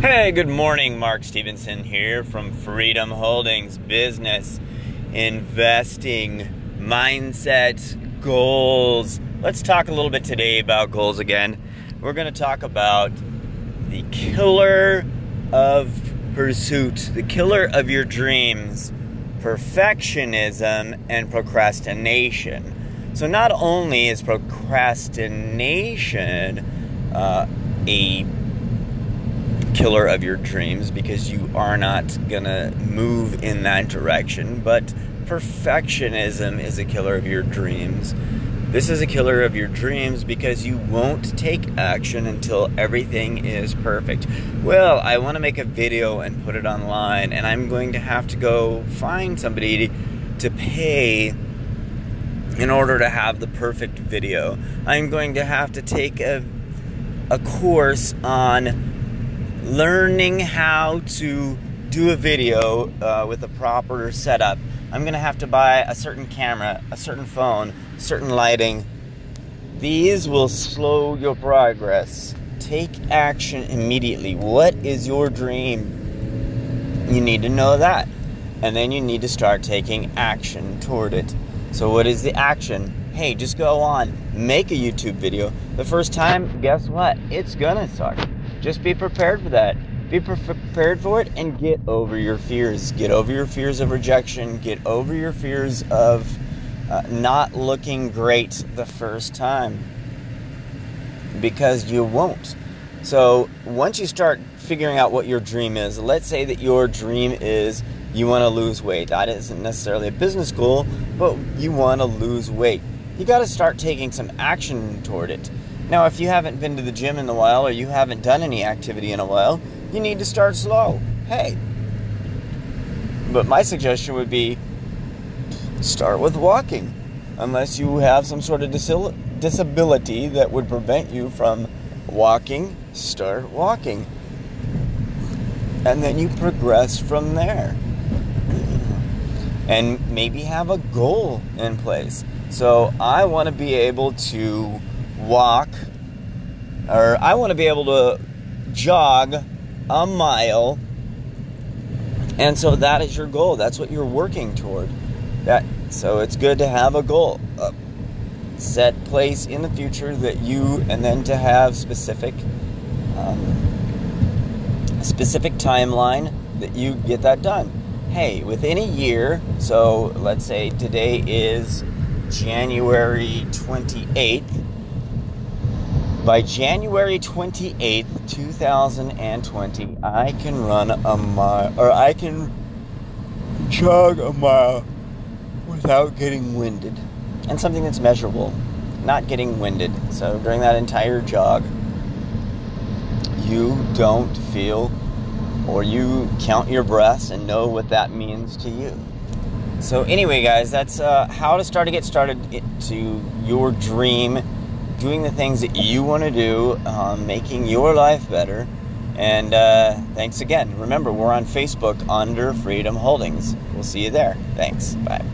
Hey, good morning. Mark Stevenson here from Freedom Holdings Business, Investing, Mindset, Goals. Let's talk a little bit today about goals again. We're going to talk about the killer of pursuit, the killer of your dreams, perfectionism, and procrastination. So, not only is procrastination uh, a killer of your dreams because you are not gonna move in that direction, but perfectionism is a killer of your dreams. This is a killer of your dreams because you won't take action until everything is perfect. Well, I want to make a video and put it online, and I'm going to have to go find somebody to pay in order to have the perfect video. I'm going to have to take a, a course on learning how to do a video uh, with a proper setup. I'm to have to buy a certain camera, a certain phone, certain lighting. These will slow your progress. Take action immediately. What is your dream? You need to know that. And then you need to start taking action toward it. So, what is the action? Hey, just go on, make a YouTube video. The first time, guess what? It's gonna suck. Just be prepared for that. Be prepared for it and get over your fears. Get over your fears of rejection. Get over your fears of uh, not looking great the first time. Because you won't. So, once you start figuring out what your dream is, let's say that your dream is you want to lose weight. That isn't necessarily a business goal, but you want to lose weight. You got to start taking some action toward it. Now, if you haven't been to the gym in a while or you haven't done any activity in a while, you need to start slow. Hey. But my suggestion would be start with walking. Unless you have some sort of disability that would prevent you from walking, start walking. And then you progress from there and maybe have a goal in place. So I want to be able to walk, or I want to be able to jog a mile. And so that is your goal. That's what you're working toward. That so it's good to have a goal, a set place in the future that you, and then to have specific, um, specific timeline that you get that done hey, within a year, so let's say today is January 28th, by January 28th, 2020, I can run a mile, or I can jog a mile without getting winded. And something that's measurable, not getting winded. So during that entire jog, you don't feel or you count your breaths and know what that means to you. So, anyway, guys, that's uh, how to start to get started to your dream, doing the things that you want to do, um, making your life better. And uh, thanks again. Remember, we're on Facebook under Freedom Holdings. We'll see you there. Thanks. Bye.